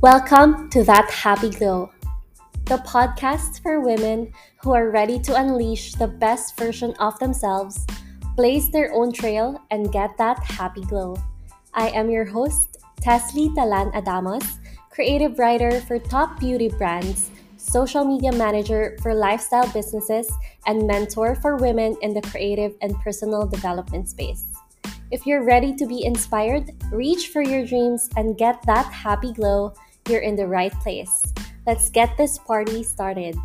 Welcome to That Happy Glow, the podcast for women who are ready to unleash the best version of themselves, blaze their own trail, and get that happy glow. I am your host, Teslee Telan Adamos, creative writer for top beauty brands, social media manager for lifestyle businesses, and mentor for women in the creative and personal development space. If you're ready to be inspired, reach for your dreams, and get that happy glow, you're in the right place. Let's get this party started.